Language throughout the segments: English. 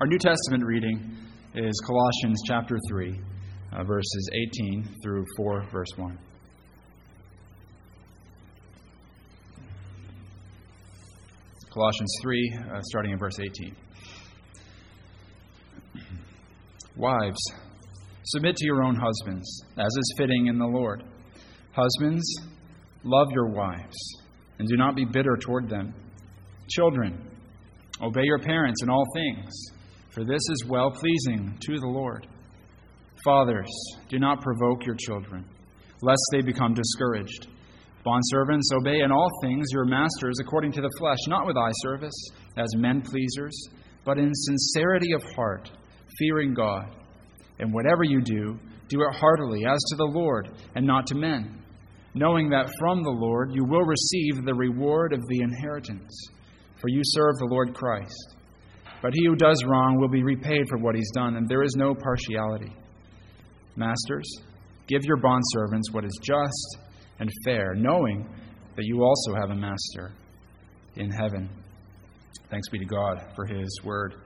Our New Testament reading is Colossians chapter 3, uh, verses 18 through 4, verse 1. Colossians 3, uh, starting in verse 18. Wives, submit to your own husbands, as is fitting in the Lord. Husbands, love your wives, and do not be bitter toward them. Children, obey your parents in all things, for this is well pleasing to the Lord. Fathers, do not provoke your children, lest they become discouraged. Bondservants, obey in all things your masters according to the flesh, not with eye service, as men pleasers, but in sincerity of heart, fearing God. And whatever you do, do it heartily, as to the Lord, and not to men, knowing that from the Lord you will receive the reward of the inheritance. For you serve the Lord Christ. But he who does wrong will be repaid for what he's done, and there is no partiality. Masters, give your bondservants what is just and fair, knowing that you also have a master in heaven. Thanks be to God for his word.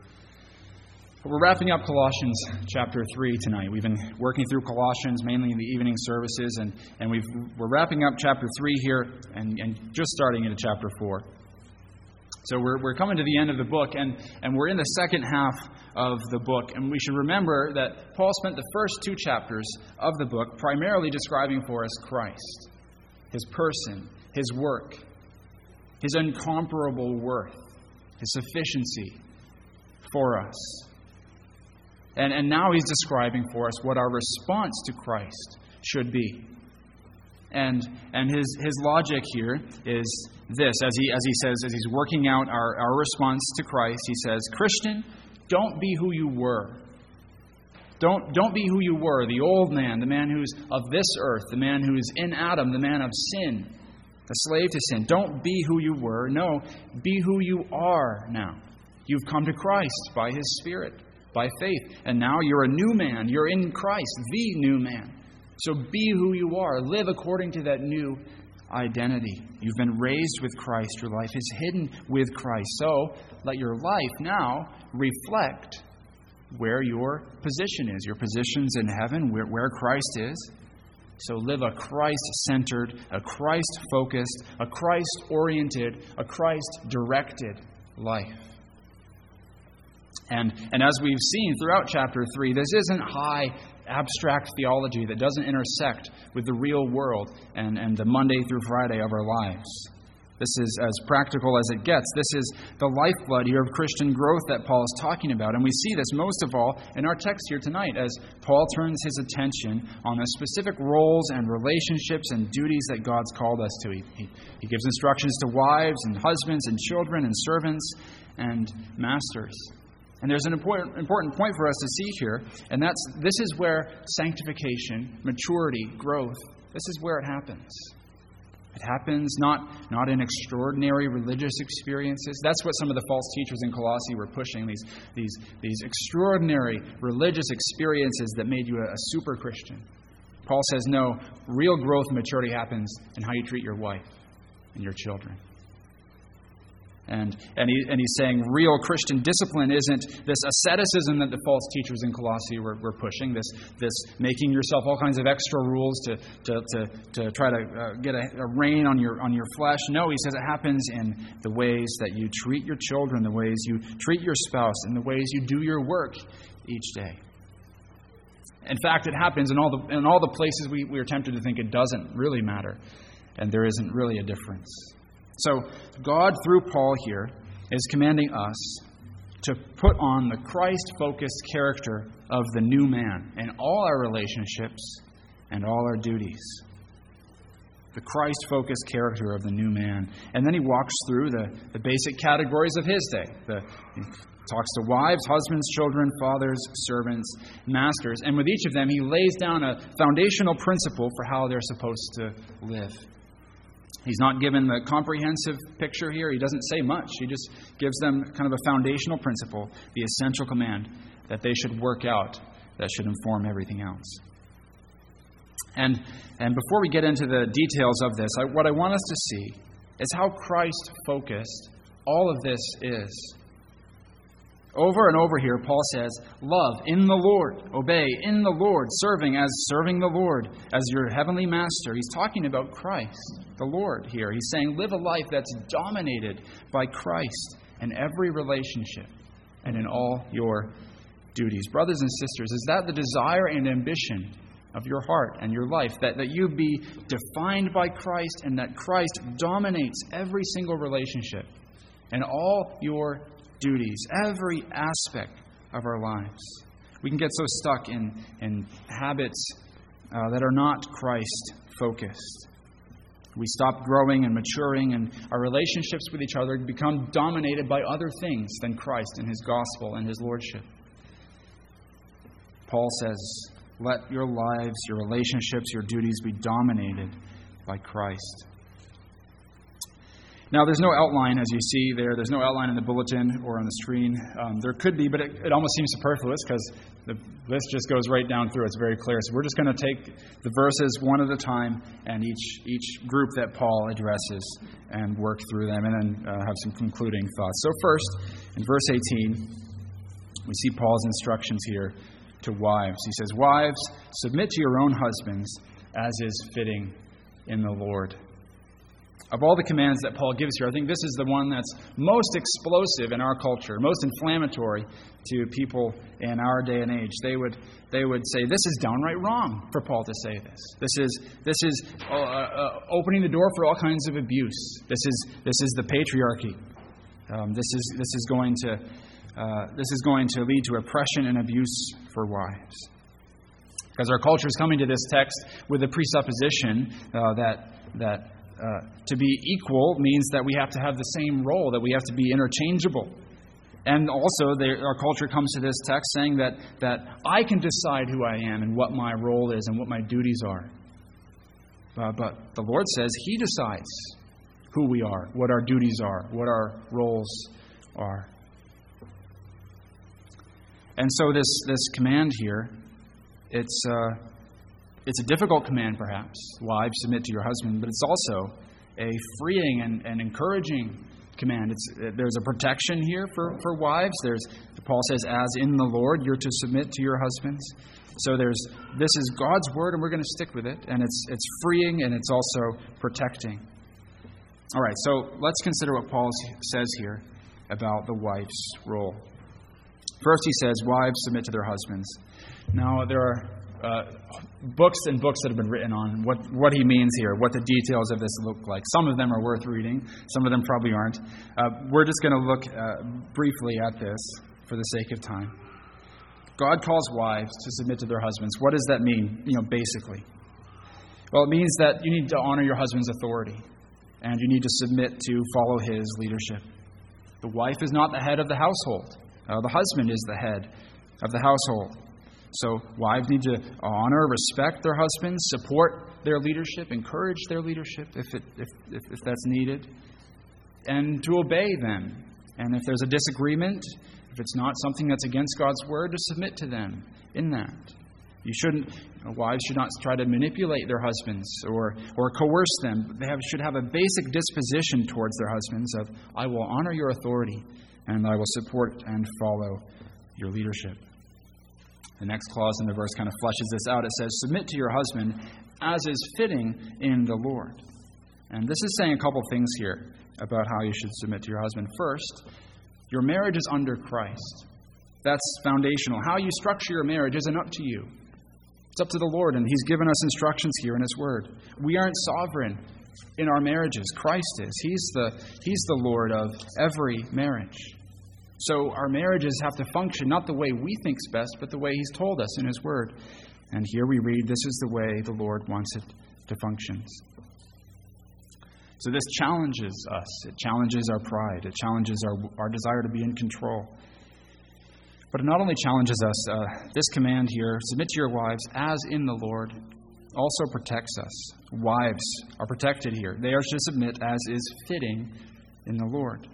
We're wrapping up Colossians chapter 3 tonight. We've been working through Colossians mainly in the evening services, and, and we are wrapping up chapter 3 here and, and just starting into chapter 4. So we're, we're coming to the end of the book, and, and we're in the second half of the book. And we should remember that Paul spent the first two chapters of the book primarily describing for us Christ his person, his work, his incomparable worth, his sufficiency for us. And, and now he's describing for us what our response to Christ should be. And, and his, his logic here is this as he, as he says, as he's working out our, our response to Christ, he says, Christian, don't be who you were. Don't, don't be who you were, the old man, the man who's of this earth, the man who is in Adam, the man of sin, the slave to sin. Don't be who you were. No, be who you are now. You've come to Christ by his Spirit, by faith. And now you're a new man. You're in Christ, the new man. So be who you are. Live according to that new identity. You've been raised with Christ. Your life is hidden with Christ. So let your life now reflect where your position is. Your position's in heaven, where, where Christ is. So live a Christ centered, a Christ focused, a Christ oriented, a Christ directed life. And, and as we've seen throughout chapter 3, this isn't high abstract theology that doesn't intersect with the real world and, and the Monday through Friday of our lives. This is as practical as it gets. This is the lifeblood here of Christian growth that Paul is talking about. And we see this most of all in our text here tonight as Paul turns his attention on the specific roles and relationships and duties that God's called us to. He, he, he gives instructions to wives and husbands and children and servants and masters. And there's an important, important point for us to see here, and that's this is where sanctification, maturity, growth, this is where it happens. It happens not, not in extraordinary religious experiences. That's what some of the false teachers in Colossae were pushing these, these, these extraordinary religious experiences that made you a, a super Christian. Paul says, no, real growth and maturity happens in how you treat your wife and your children. And, and, he, and he's saying real Christian discipline isn't this asceticism that the false teachers in Colossae were, were pushing, this, this making yourself all kinds of extra rules to, to, to, to try to uh, get a, a rein on your, on your flesh. No, he says it happens in the ways that you treat your children, the ways you treat your spouse, and the ways you do your work each day. In fact, it happens in all the, in all the places we, we are tempted to think it doesn't really matter, and there isn't really a difference. So, God, through Paul here, is commanding us to put on the Christ focused character of the new man in all our relationships and all our duties. The Christ focused character of the new man. And then he walks through the, the basic categories of his day. The, he talks to wives, husbands, children, fathers, servants, masters. And with each of them, he lays down a foundational principle for how they're supposed to live. He's not given the comprehensive picture here. He doesn't say much. He just gives them kind of a foundational principle, the essential command that they should work out that should inform everything else. And, and before we get into the details of this, I, what I want us to see is how Christ focused all of this is. Over and over here, Paul says, Love in the Lord, obey in the Lord, serving as serving the Lord, as your heavenly master. He's talking about Christ, the Lord, here. He's saying, Live a life that's dominated by Christ in every relationship and in all your duties. Brothers and sisters, is that the desire and ambition of your heart and your life? That, that you be defined by Christ and that Christ dominates every single relationship and all your duties, every aspect of our lives. We can get so stuck in, in habits uh, that are not Christ focused. We stop growing and maturing, and our relationships with each other become dominated by other things than Christ and His gospel and His lordship. Paul says, Let your lives, your relationships, your duties be dominated by Christ. Now, there's no outline, as you see there. There's no outline in the bulletin or on the screen. Um, there could be, but it, it almost seems superfluous because the list just goes right down through. It's very clear. So we're just going to take the verses one at a time and each, each group that Paul addresses and work through them and then uh, have some concluding thoughts. So, first, in verse 18, we see Paul's instructions here to wives. He says, Wives, submit to your own husbands as is fitting in the Lord. Of all the commands that Paul gives here, I think this is the one that's most explosive in our culture, most inflammatory to people in our day and age. They would, they would say, This is downright wrong for Paul to say this. This is, this is uh, uh, opening the door for all kinds of abuse. This is, this is the patriarchy. Um, this, is, this, is going to, uh, this is going to lead to oppression and abuse for wives. Because our culture is coming to this text with the presupposition uh, that, that uh, to be equal means that we have to have the same role, that we have to be interchangeable. And also, our culture comes to this text saying that, that I can decide who I am and what my role is and what my duties are. Uh, but the Lord says He decides who we are, what our duties are, what our roles are. And so, this, this command here, it's. Uh, it's a difficult command, perhaps. Wives, submit to your husband, but it's also a freeing and, and encouraging command. It's, uh, there's a protection here for, for wives. There's, Paul says, as in the Lord, you're to submit to your husbands. So there's this is God's word, and we're going to stick with it. And it's it's freeing and it's also protecting. All right, so let's consider what Paul says here about the wife's role. First, he says, Wives submit to their husbands. Now, there are uh, books and books that have been written on what, what he means here, what the details of this look like. Some of them are worth reading, some of them probably aren't. Uh, we're just going to look uh, briefly at this for the sake of time. God calls wives to submit to their husbands. What does that mean, you know, basically? Well, it means that you need to honor your husband's authority and you need to submit to follow his leadership. The wife is not the head of the household, uh, the husband is the head of the household. So, wives need to honor, respect their husbands, support their leadership, encourage their leadership if, it, if, if, if that's needed, and to obey them. And if there's a disagreement, if it's not something that's against God's word, to submit to them in that. You shouldn't, you know, wives should not try to manipulate their husbands or, or coerce them. They have, should have a basic disposition towards their husbands of, I will honor your authority and I will support and follow your leadership. The next clause in the verse kind of flushes this out. It says, Submit to your husband as is fitting in the Lord. And this is saying a couple things here about how you should submit to your husband. First, your marriage is under Christ. That's foundational. How you structure your marriage isn't up to you. It's up to the Lord, and He's given us instructions here in His Word. We aren't sovereign in our marriages. Christ is. He's the, he's the Lord of every marriage. So our marriages have to function not the way we think's best, but the way He's told us in His Word. And here we read, this is the way the Lord wants it to function. So this challenges us. It challenges our pride. It challenges our, our desire to be in control. But it not only challenges us, uh, this command here, submit to your wives as in the Lord, also protects us. Wives are protected here. They are to submit as is fitting in the Lord.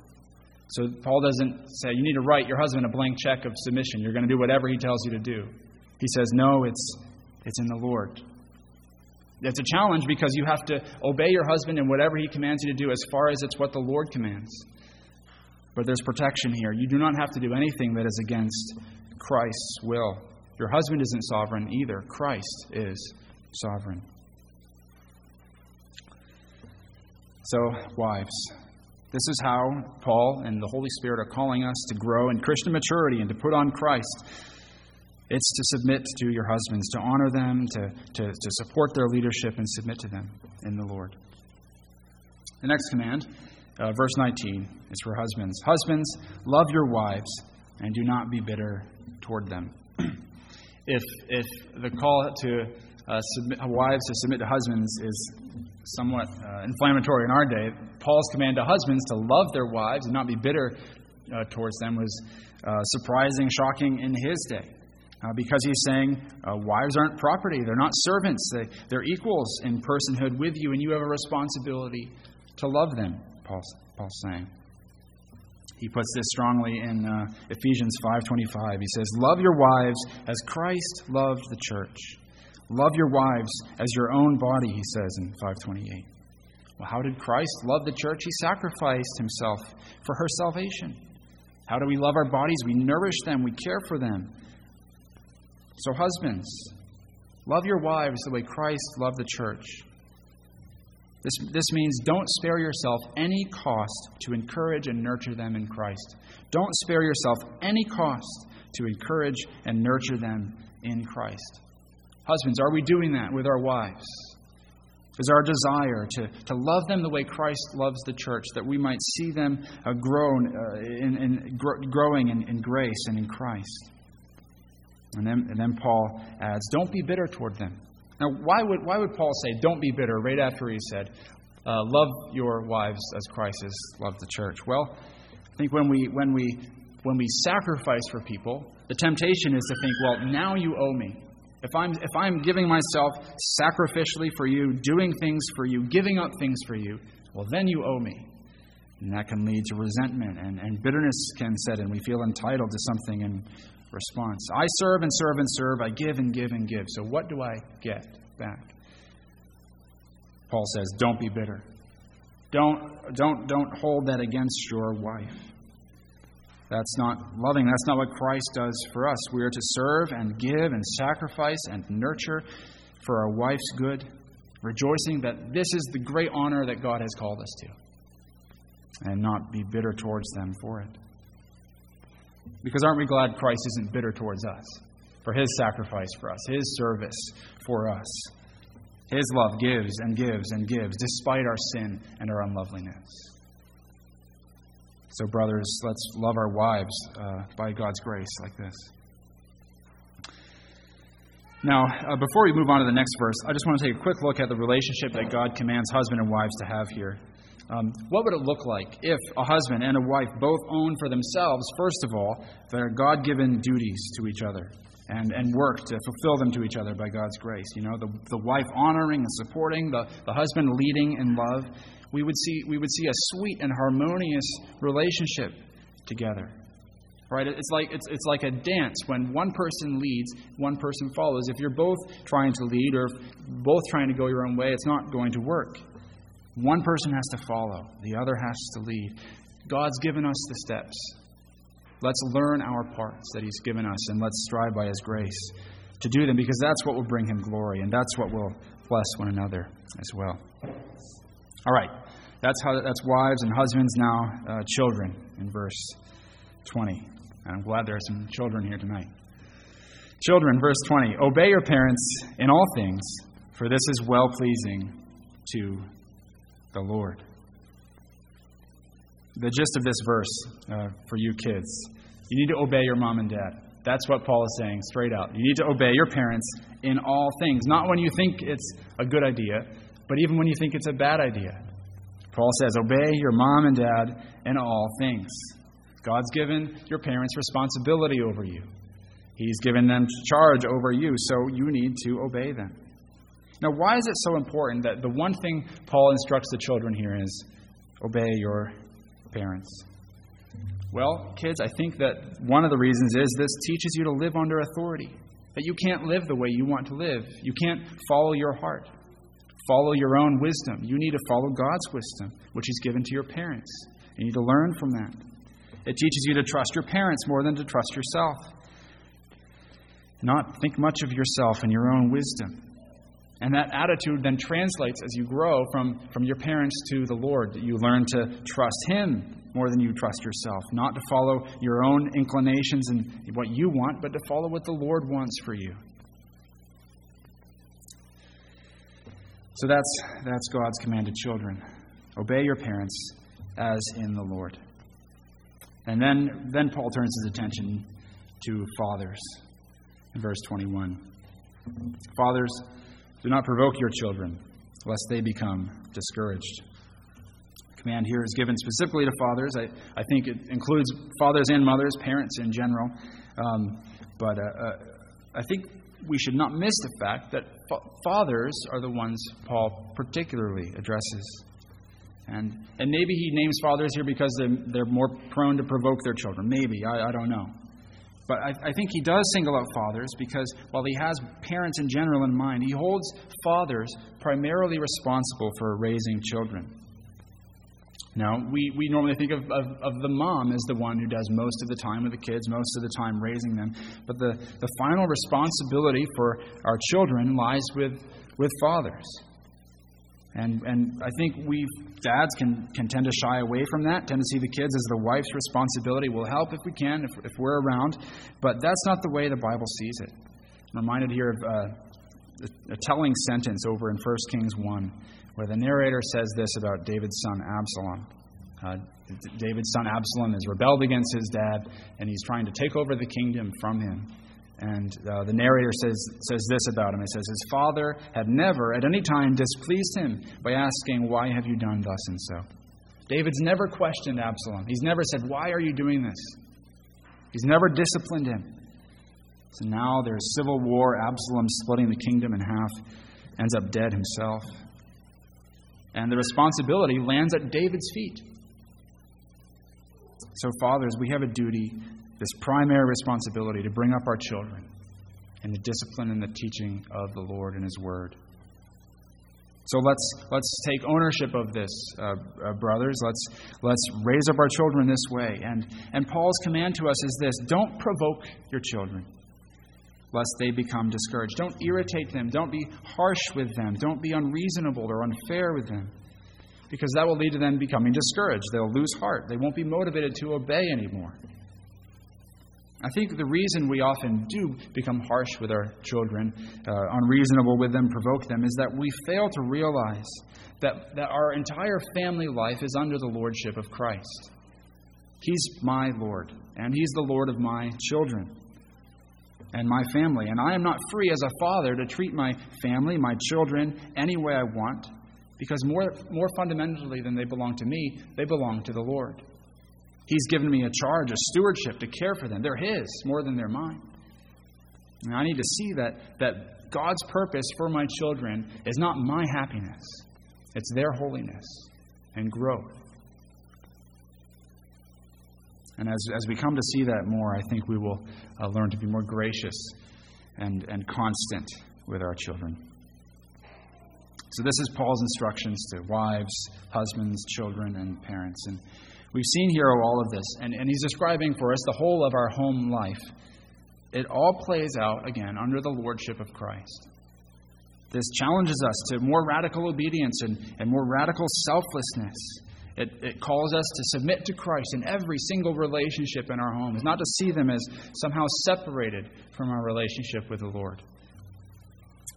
So Paul doesn't say you need to write your husband a blank check of submission. You're going to do whatever he tells you to do. He says, no, it's, it's in the Lord. It's a challenge because you have to obey your husband in whatever he commands you to do as far as it's what the Lord commands. But there's protection here. You do not have to do anything that is against Christ's will. Your husband isn't sovereign either, Christ is sovereign. So, wives, this is how Paul and the Holy Spirit are calling us to grow in Christian maturity and to put on Christ. It's to submit to your husbands, to honor them, to, to, to support their leadership, and submit to them in the Lord. The next command, uh, verse 19, is for husbands. Husbands, love your wives and do not be bitter toward them. if, if the call to uh, submit, wives to submit to husbands is somewhat uh, inflammatory in our day, Paul's command to husbands to love their wives and not be bitter uh, towards them was uh, surprising, shocking in his day. Uh, because he's saying uh, wives aren't property, they're not servants, they, they're equals in personhood with you, and you have a responsibility to love them, Paul's, Paul's saying. He puts this strongly in uh, Ephesians 5:25. He says, "Love your wives as Christ loved the church. Love your wives as your own body," he says in 5:28. Well, how did Christ love the church? He sacrificed himself for her salvation. How do we love our bodies? We nourish them, we care for them. So, husbands, love your wives the way Christ loved the church. This, this means don't spare yourself any cost to encourage and nurture them in Christ. Don't spare yourself any cost to encourage and nurture them in Christ. Husbands, are we doing that with our wives? Is our desire to, to love them the way Christ loves the church, that we might see them uh, grown, uh, in, in, gr- growing in, in grace and in Christ? And then, and then Paul adds, Don't be bitter toward them. Now, why would, why would Paul say, Don't be bitter, right after he said, uh, Love your wives as Christ has loved the church? Well, I think when we, when, we, when we sacrifice for people, the temptation is to think, Well, now you owe me. If I'm, if I'm giving myself sacrificially for you, doing things for you, giving up things for you, well, then you owe me. And that can lead to resentment, and, and bitterness can set in. We feel entitled to something, in response. I serve and serve and serve. I give and give and give. So what do I get back? Paul says, don't be bitter. Don't, don't, don't hold that against your wife. That's not loving. That's not what Christ does for us. We are to serve and give and sacrifice and nurture for our wife's good, rejoicing that this is the great honor that God has called us to, and not be bitter towards them for it. Because aren't we glad Christ isn't bitter towards us for his sacrifice for us, his service for us? His love gives and gives and gives despite our sin and our unloveliness. So, brothers, let's love our wives uh, by God's grace like this. Now, uh, before we move on to the next verse, I just want to take a quick look at the relationship that God commands husband and wives to have here. Um, what would it look like if a husband and a wife both own for themselves, first of all, their God given duties to each other and, and work to fulfill them to each other by God's grace? You know, the, the wife honoring and supporting, the, the husband leading in love. We would, see, we would see a sweet and harmonious relationship together. Right? It's like, it's, it's like a dance. When one person leads, one person follows. If you're both trying to lead or both trying to go your own way, it's not going to work. One person has to follow, the other has to lead. God's given us the steps. Let's learn our parts that He's given us and let's strive by His grace to do them because that's what will bring Him glory and that's what will bless one another as well. All right, that's how that's wives and husbands now uh, children in verse 20. And I'm glad there are some children here tonight. Children, verse 20. Obey your parents in all things, for this is well pleasing to the Lord. The gist of this verse uh, for you kids you need to obey your mom and dad. That's what Paul is saying straight out. You need to obey your parents in all things, not when you think it's a good idea, but even when you think it's a bad idea. Paul says, Obey your mom and dad in all things. God's given your parents responsibility over you. He's given them charge over you, so you need to obey them. Now, why is it so important that the one thing Paul instructs the children here is obey your parents? Well, kids, I think that one of the reasons is this teaches you to live under authority. That you can't live the way you want to live. You can't follow your heart, follow your own wisdom. You need to follow God's wisdom, which He's given to your parents. You need to learn from that. It teaches you to trust your parents more than to trust yourself. Not think much of yourself and your own wisdom. And that attitude then translates as you grow from, from your parents to the Lord. You learn to trust Him more than you trust yourself. Not to follow your own inclinations and what you want, but to follow what the Lord wants for you. So that's, that's God's command to children. Obey your parents as in the Lord. And then, then Paul turns his attention to fathers in verse 21. Fathers, do not provoke your children, lest they become discouraged. The command here is given specifically to fathers. I, I think it includes fathers and mothers, parents in general. Um, but uh, uh, I think we should not miss the fact that fa- fathers are the ones Paul particularly addresses. And, and maybe he names fathers here because they're, they're more prone to provoke their children. Maybe. I, I don't know. But I, I, think he does single out fathers because while he has parents in general in mind, he holds fathers primarily responsible for raising children. Now, we, we normally think of, of, of, the mom as the one who does most of the time with the kids, most of the time raising them. But the, the final responsibility for our children lies with, with fathers. And, and I think we dads can, can tend to shy away from that, tend to see the kids as the wife's responsibility. We'll help if we can, if, if we're around. But that's not the way the Bible sees it. I'm reminded here of uh, a, a telling sentence over in 1 Kings 1, where the narrator says this about David's son Absalom. Uh, David's son Absalom has rebelled against his dad, and he's trying to take over the kingdom from him. And uh, the narrator says, says this about him. It says, His father had never at any time displeased him by asking, Why have you done thus and so? David's never questioned Absalom. He's never said, Why are you doing this? He's never disciplined him. So now there's civil war, Absalom splitting the kingdom in half, ends up dead himself. And the responsibility lands at David's feet. So, fathers, we have a duty this primary responsibility to bring up our children in the discipline and the teaching of the Lord and His Word. So let's let's take ownership of this, uh, uh, brothers. Let's let's raise up our children this way. And and Paul's command to us is this: don't provoke your children, lest they become discouraged. Don't irritate them. Don't be harsh with them. Don't be unreasonable or unfair with them, because that will lead to them becoming discouraged. They'll lose heart. They won't be motivated to obey anymore. I think the reason we often do become harsh with our children, uh, unreasonable with them, provoke them, is that we fail to realize that, that our entire family life is under the lordship of Christ. He's my Lord, and He's the Lord of my children and my family. And I am not free as a father to treat my family, my children, any way I want, because more, more fundamentally than they belong to me, they belong to the Lord. He's given me a charge, a stewardship to care for them. They're His more than they're mine. And I need to see that, that God's purpose for my children is not my happiness, it's their holiness and growth. And as, as we come to see that more, I think we will uh, learn to be more gracious and, and constant with our children. So, this is Paul's instructions to wives, husbands, children, and parents. And We've seen here all of this, and, and he's describing for us the whole of our home life. It all plays out, again, under the lordship of Christ. This challenges us to more radical obedience and, and more radical selflessness. It, it calls us to submit to Christ in every single relationship in our homes, not to see them as somehow separated from our relationship with the Lord.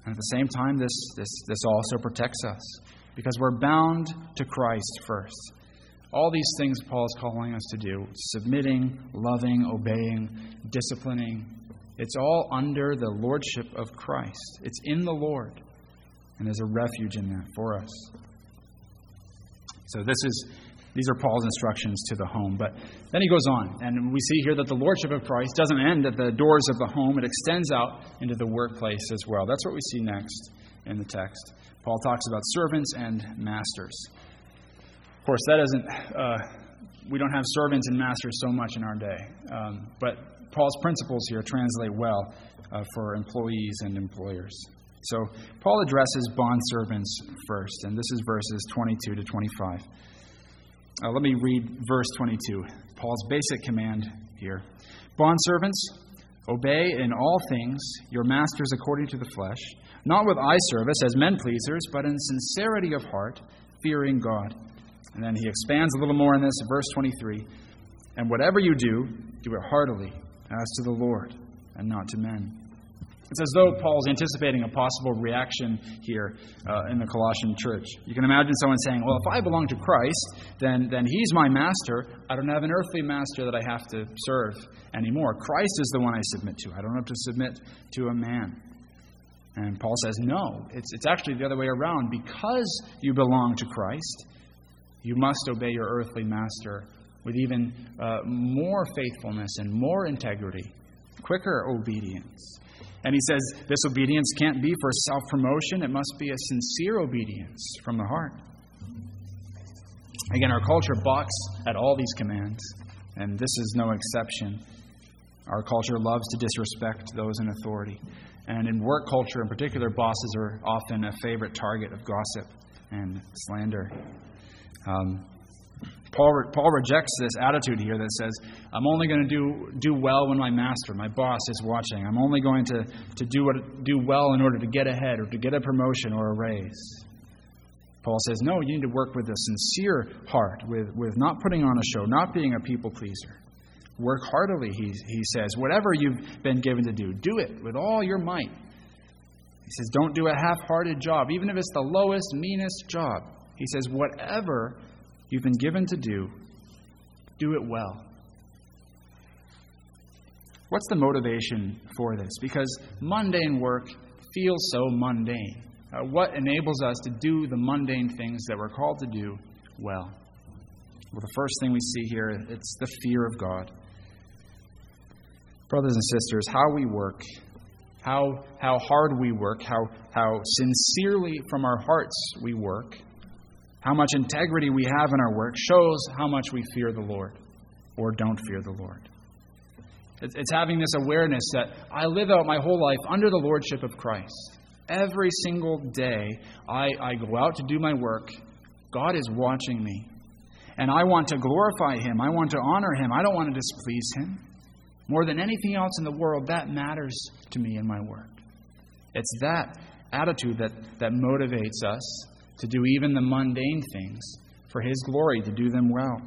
And at the same time, this, this, this also protects us because we're bound to Christ first. All these things Paul is calling us to do submitting, loving, obeying, disciplining it's all under the lordship of Christ. It's in the Lord. And there's a refuge in that for us. So this is these are Paul's instructions to the home. But then he goes on, and we see here that the lordship of Christ doesn't end at the doors of the home, it extends out into the workplace as well. That's what we see next in the text. Paul talks about servants and masters. Of course, that isn't, uh, we don't have servants and masters so much in our day. Um, but Paul's principles here translate well uh, for employees and employers. So Paul addresses bond servants first, and this is verses 22 to 25. Uh, let me read verse 22, Paul's basic command here. Bondservants, obey in all things your masters according to the flesh, not with eye service as men pleasers, but in sincerity of heart, fearing God. And then he expands a little more on this, verse 23. And whatever you do, do it heartily, as to the Lord, and not to men. It's as though Paul's anticipating a possible reaction here uh, in the Colossian church. You can imagine someone saying, Well, if I belong to Christ, then, then he's my master. I don't have an earthly master that I have to serve anymore. Christ is the one I submit to. I don't have to submit to a man. And Paul says, No, it's, it's actually the other way around. Because you belong to Christ, you must obey your earthly master with even uh, more faithfulness and more integrity, quicker obedience. And he says this obedience can't be for self promotion, it must be a sincere obedience from the heart. Again, our culture balks at all these commands, and this is no exception. Our culture loves to disrespect those in authority. And in work culture in particular, bosses are often a favorite target of gossip and slander. Um, Paul, Paul rejects this attitude here that says, I'm only going to do, do well when my master, my boss, is watching. I'm only going to, to do, what, do well in order to get ahead or to get a promotion or a raise. Paul says, No, you need to work with a sincere heart, with, with not putting on a show, not being a people pleaser. Work heartily, he, he says. Whatever you've been given to do, do it with all your might. He says, Don't do a half hearted job, even if it's the lowest, meanest job. He says, Whatever you've been given to do, do it well. What's the motivation for this? Because mundane work feels so mundane. Uh, what enables us to do the mundane things that we're called to do well? Well, the first thing we see here, it's the fear of God. Brothers and sisters, how we work, how, how hard we work, how, how sincerely from our hearts we work, how much integrity we have in our work shows how much we fear the Lord or don't fear the Lord. It's having this awareness that I live out my whole life under the lordship of Christ. Every single day, I, I go out to do my work. God is watching me. And I want to glorify Him. I want to honor Him. I don't want to displease Him. More than anything else in the world, that matters to me in my work. It's that attitude that, that motivates us to do even the mundane things for His glory, to do them well.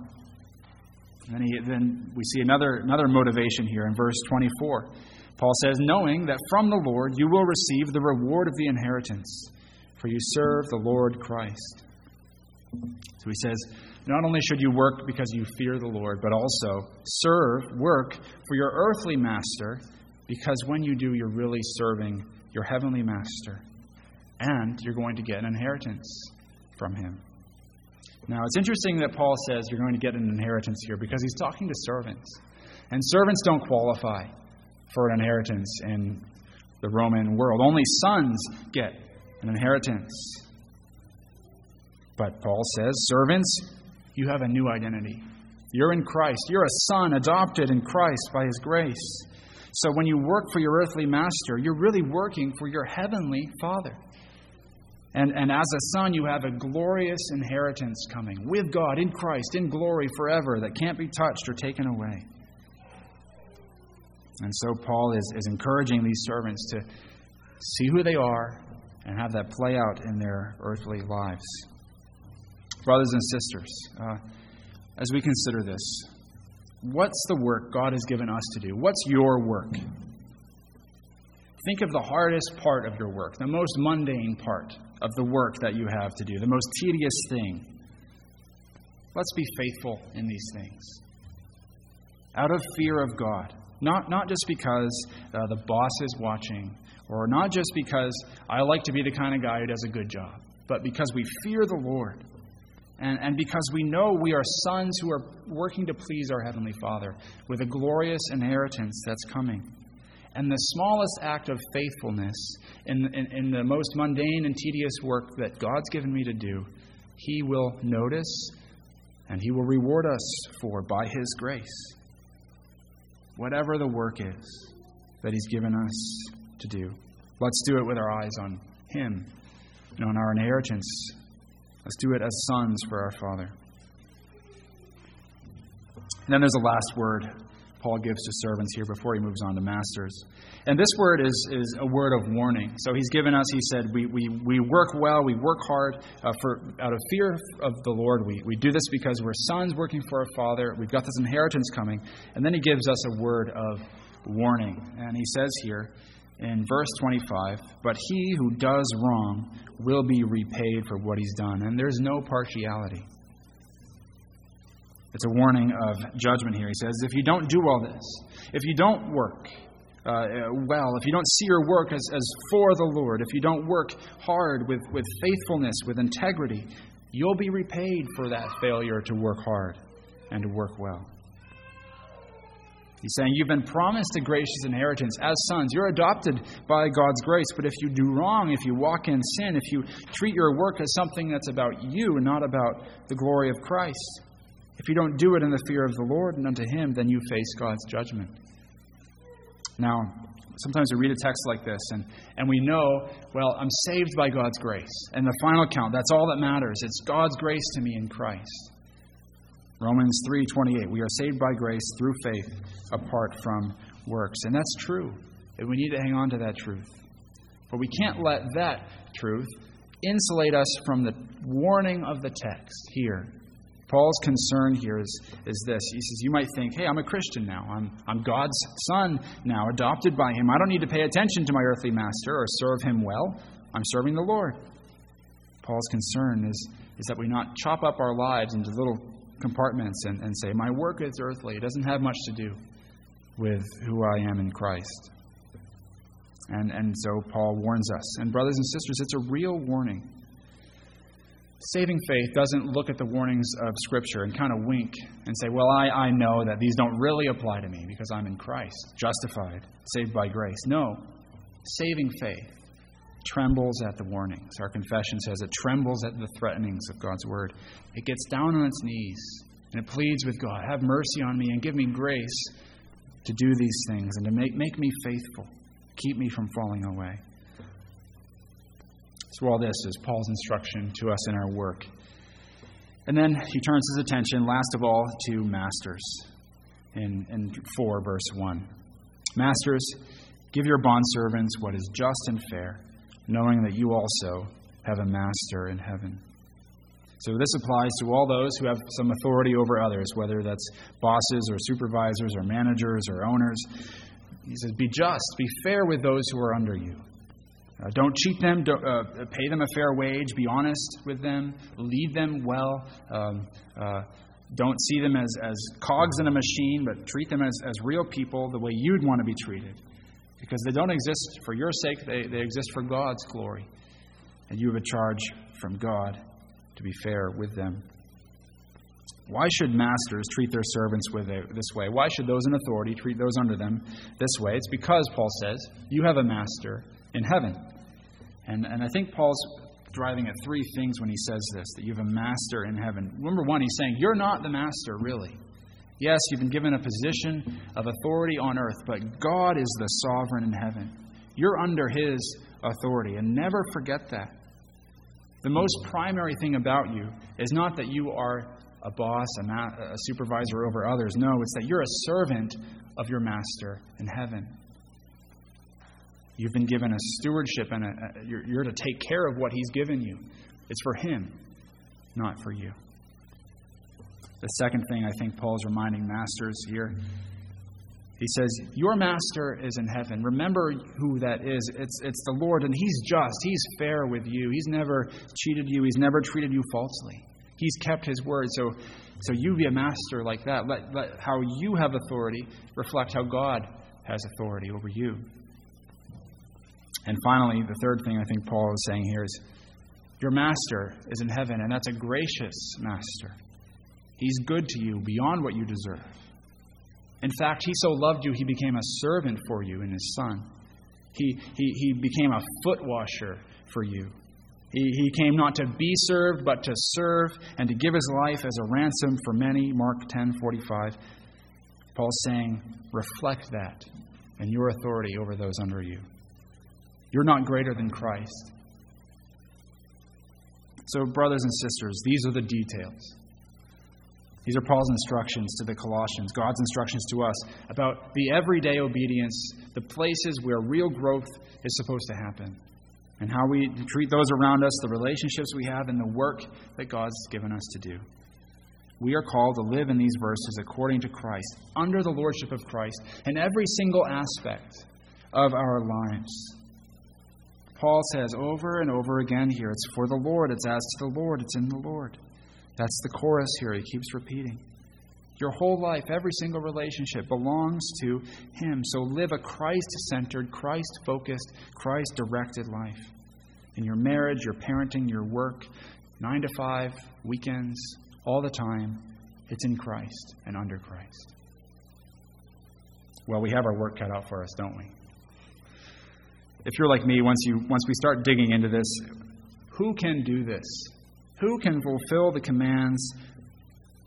And he, then we see another, another motivation here in verse 24. Paul says, Knowing that from the Lord you will receive the reward of the inheritance, for you serve the Lord Christ. So he says, Not only should you work because you fear the Lord, but also serve, work for your earthly master, because when you do, you're really serving your heavenly master and you're going to get an inheritance from him. Now, it's interesting that Paul says you're going to get an inheritance here because he's talking to servants. And servants don't qualify for an inheritance in the Roman world. Only sons get an inheritance. But Paul says, servants, you have a new identity. You're in Christ. You're a son adopted in Christ by his grace. So when you work for your earthly master, you're really working for your heavenly Father. And, and as a son, you have a glorious inheritance coming with God in Christ, in glory forever, that can't be touched or taken away. And so Paul is, is encouraging these servants to see who they are and have that play out in their earthly lives. Brothers and sisters, uh, as we consider this, what's the work God has given us to do? What's your work? Think of the hardest part of your work, the most mundane part of the work that you have to do, the most tedious thing. Let's be faithful in these things. Out of fear of God. Not, not just because uh, the boss is watching, or not just because I like to be the kind of guy who does a good job, but because we fear the Lord. And, and because we know we are sons who are working to please our Heavenly Father with a glorious inheritance that's coming. And the smallest act of faithfulness in, in, in, the most mundane and tedious work that God's given me to do, He will notice and He will reward us for by His grace. Whatever the work is that He's given us to do, let's do it with our eyes on Him and on our inheritance. Let's do it as sons for our Father. And then there's a last word Paul gives to servants here before he moves on to masters. And this word is, is a word of warning. So he's given us, he said, we, we, we work well, we work hard uh, for, out of fear of the Lord. We, we do this because we're sons working for our Father. We've got this inheritance coming. And then he gives us a word of warning. And he says here in verse 25, But he who does wrong will be repaid for what he's done. And there's no partiality. It's a warning of judgment here. He says, if you don't do all this, if you don't work uh, well, if you don't see your work as, as for the Lord, if you don't work hard with, with faithfulness, with integrity, you'll be repaid for that failure to work hard and to work well. He's saying you've been promised a gracious inheritance as sons. You're adopted by God's grace. But if you do wrong, if you walk in sin, if you treat your work as something that's about you not about the glory of Christ, if you don't do it in the fear of the Lord and unto Him, then you face God's judgment. Now, sometimes we read a text like this and, and we know, well, I'm saved by God's grace. And the final count, that's all that matters. It's God's grace to me in Christ. Romans 3:28 We are saved by grace through faith apart from works. And that's true. And we need to hang on to that truth. But we can't let that truth insulate us from the warning of the text here Paul's concern here is, is this. He says, You might think, hey, I'm a Christian now. I'm, I'm God's son now, adopted by him. I don't need to pay attention to my earthly master or serve him well. I'm serving the Lord. Paul's concern is, is that we not chop up our lives into little compartments and, and say, My work is earthly. It doesn't have much to do with who I am in Christ. And, and so Paul warns us. And, brothers and sisters, it's a real warning. Saving faith doesn't look at the warnings of Scripture and kind of wink and say, Well, I, I know that these don't really apply to me because I'm in Christ, justified, saved by grace. No. Saving faith trembles at the warnings. Our confession says it trembles at the threatenings of God's Word. It gets down on its knees and it pleads with God, Have mercy on me and give me grace to do these things and to make, make me faithful. Keep me from falling away. So, all this is Paul's instruction to us in our work. And then he turns his attention, last of all, to masters in, in 4, verse 1. Masters, give your bondservants what is just and fair, knowing that you also have a master in heaven. So this applies to all those who have some authority over others, whether that's bosses or supervisors or managers or owners. He says, Be just, be fair with those who are under you. Uh, don't cheat them. Don't, uh, pay them a fair wage. Be honest with them. Lead them well. Um, uh, don't see them as, as cogs in a machine, but treat them as, as real people the way you'd want to be treated. Because they don't exist for your sake, they, they exist for God's glory. And you have a charge from God to be fair with them. Why should masters treat their servants with a, this way? Why should those in authority treat those under them this way? It's because, Paul says, you have a master in heaven. And, and I think Paul's driving at three things when he says this that you have a master in heaven. Number one, he's saying, You're not the master, really. Yes, you've been given a position of authority on earth, but God is the sovereign in heaven. You're under his authority, and never forget that. The most primary thing about you is not that you are a boss, a, ma- a supervisor over others. No, it's that you're a servant of your master in heaven. You've been given a stewardship, and a, a, you're, you're to take care of what He's given you. It's for Him, not for you. The second thing I think Paul's reminding masters here he says, Your master is in heaven. Remember who that is. It's, it's the Lord, and He's just. He's fair with you. He's never cheated you, He's never treated you falsely. He's kept His word. So, so you be a master like that. Let, let how you have authority reflect how God has authority over you. And finally, the third thing I think Paul is saying here is your master is in heaven, and that's a gracious master. He's good to you beyond what you deserve. In fact, he so loved you, he became a servant for you in his son. He, he, he became a foot washer for you. He, he came not to be served, but to serve and to give his life as a ransom for many. Mark 10 45. Paul's saying, reflect that in your authority over those under you. You're not greater than Christ. So, brothers and sisters, these are the details. These are Paul's instructions to the Colossians, God's instructions to us about the everyday obedience, the places where real growth is supposed to happen, and how we treat those around us, the relationships we have, and the work that God's given us to do. We are called to live in these verses according to Christ, under the lordship of Christ, in every single aspect of our lives. Paul says over and over again here it's for the Lord, it's as to the Lord, it's in the Lord. That's the chorus here. He keeps repeating. Your whole life, every single relationship belongs to Him. So live a Christ centered, Christ focused, Christ directed life. In your marriage, your parenting, your work, nine to five, weekends, all the time, it's in Christ and under Christ. Well, we have our work cut out for us, don't we? If you're like me, once, you, once we start digging into this, who can do this? Who can fulfill the commands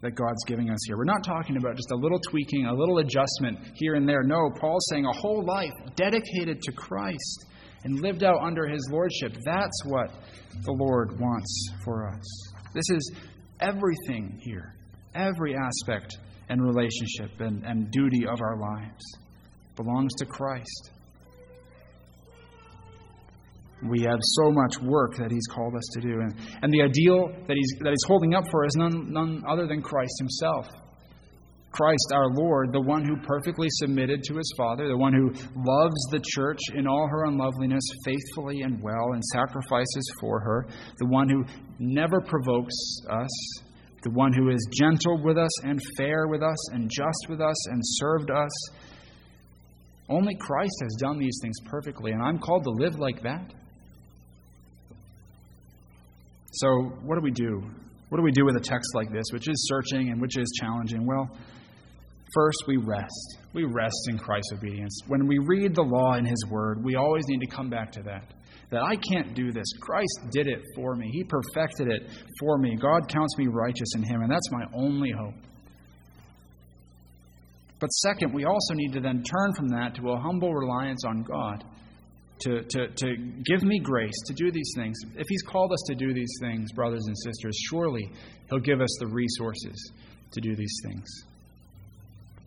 that God's giving us here? We're not talking about just a little tweaking, a little adjustment here and there. No, Paul's saying a whole life dedicated to Christ and lived out under his lordship. That's what the Lord wants for us. This is everything here, every aspect and relationship and, and duty of our lives belongs to Christ. We have so much work that He's called us to do. And, and the ideal that he's, that he's holding up for us is none, none other than Christ Himself. Christ, our Lord, the one who perfectly submitted to His Father, the one who loves the church in all her unloveliness faithfully and well and sacrifices for her, the one who never provokes us, the one who is gentle with us and fair with us and just with us and served us. Only Christ has done these things perfectly, and I'm called to live like that. So, what do we do? What do we do with a text like this, which is searching and which is challenging? Well, first, we rest. We rest in Christ's obedience. When we read the law in His Word, we always need to come back to that. That I can't do this. Christ did it for me, He perfected it for me. God counts me righteous in Him, and that's my only hope. But second, we also need to then turn from that to a humble reliance on God to, to, to give me grace to do these things. If He's called us to do these things, brothers and sisters, surely He'll give us the resources to do these things.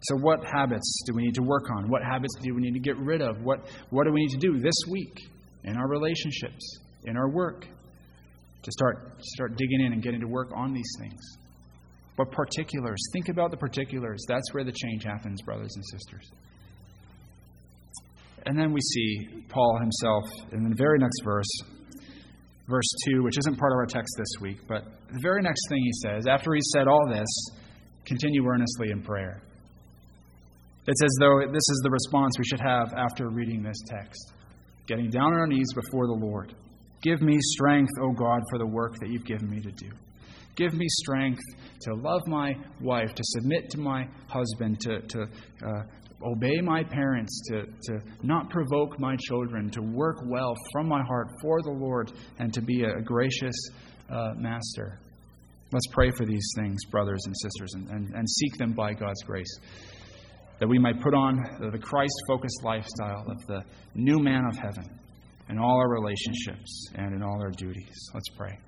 So, what habits do we need to work on? What habits do we need to get rid of? What, what do we need to do this week in our relationships, in our work, to start, start digging in and getting to work on these things? What particulars? Think about the particulars. That's where the change happens, brothers and sisters. And then we see Paul himself in the very next verse, verse 2, which isn't part of our text this week, but the very next thing he says, after he said all this, continue earnestly in prayer. It's as though this is the response we should have after reading this text getting down on our knees before the Lord. Give me strength, O God, for the work that you've given me to do. Give me strength to love my wife, to submit to my husband, to, to uh, obey my parents, to, to not provoke my children, to work well from my heart for the Lord, and to be a, gracious uh, master. Let's pray for these things, brothers and sisters, and, and, and seek them by God's grace. That we might put on the Christ focused lifestyle of the new man of heaven in all our relationships and in all our duties. Let's pray.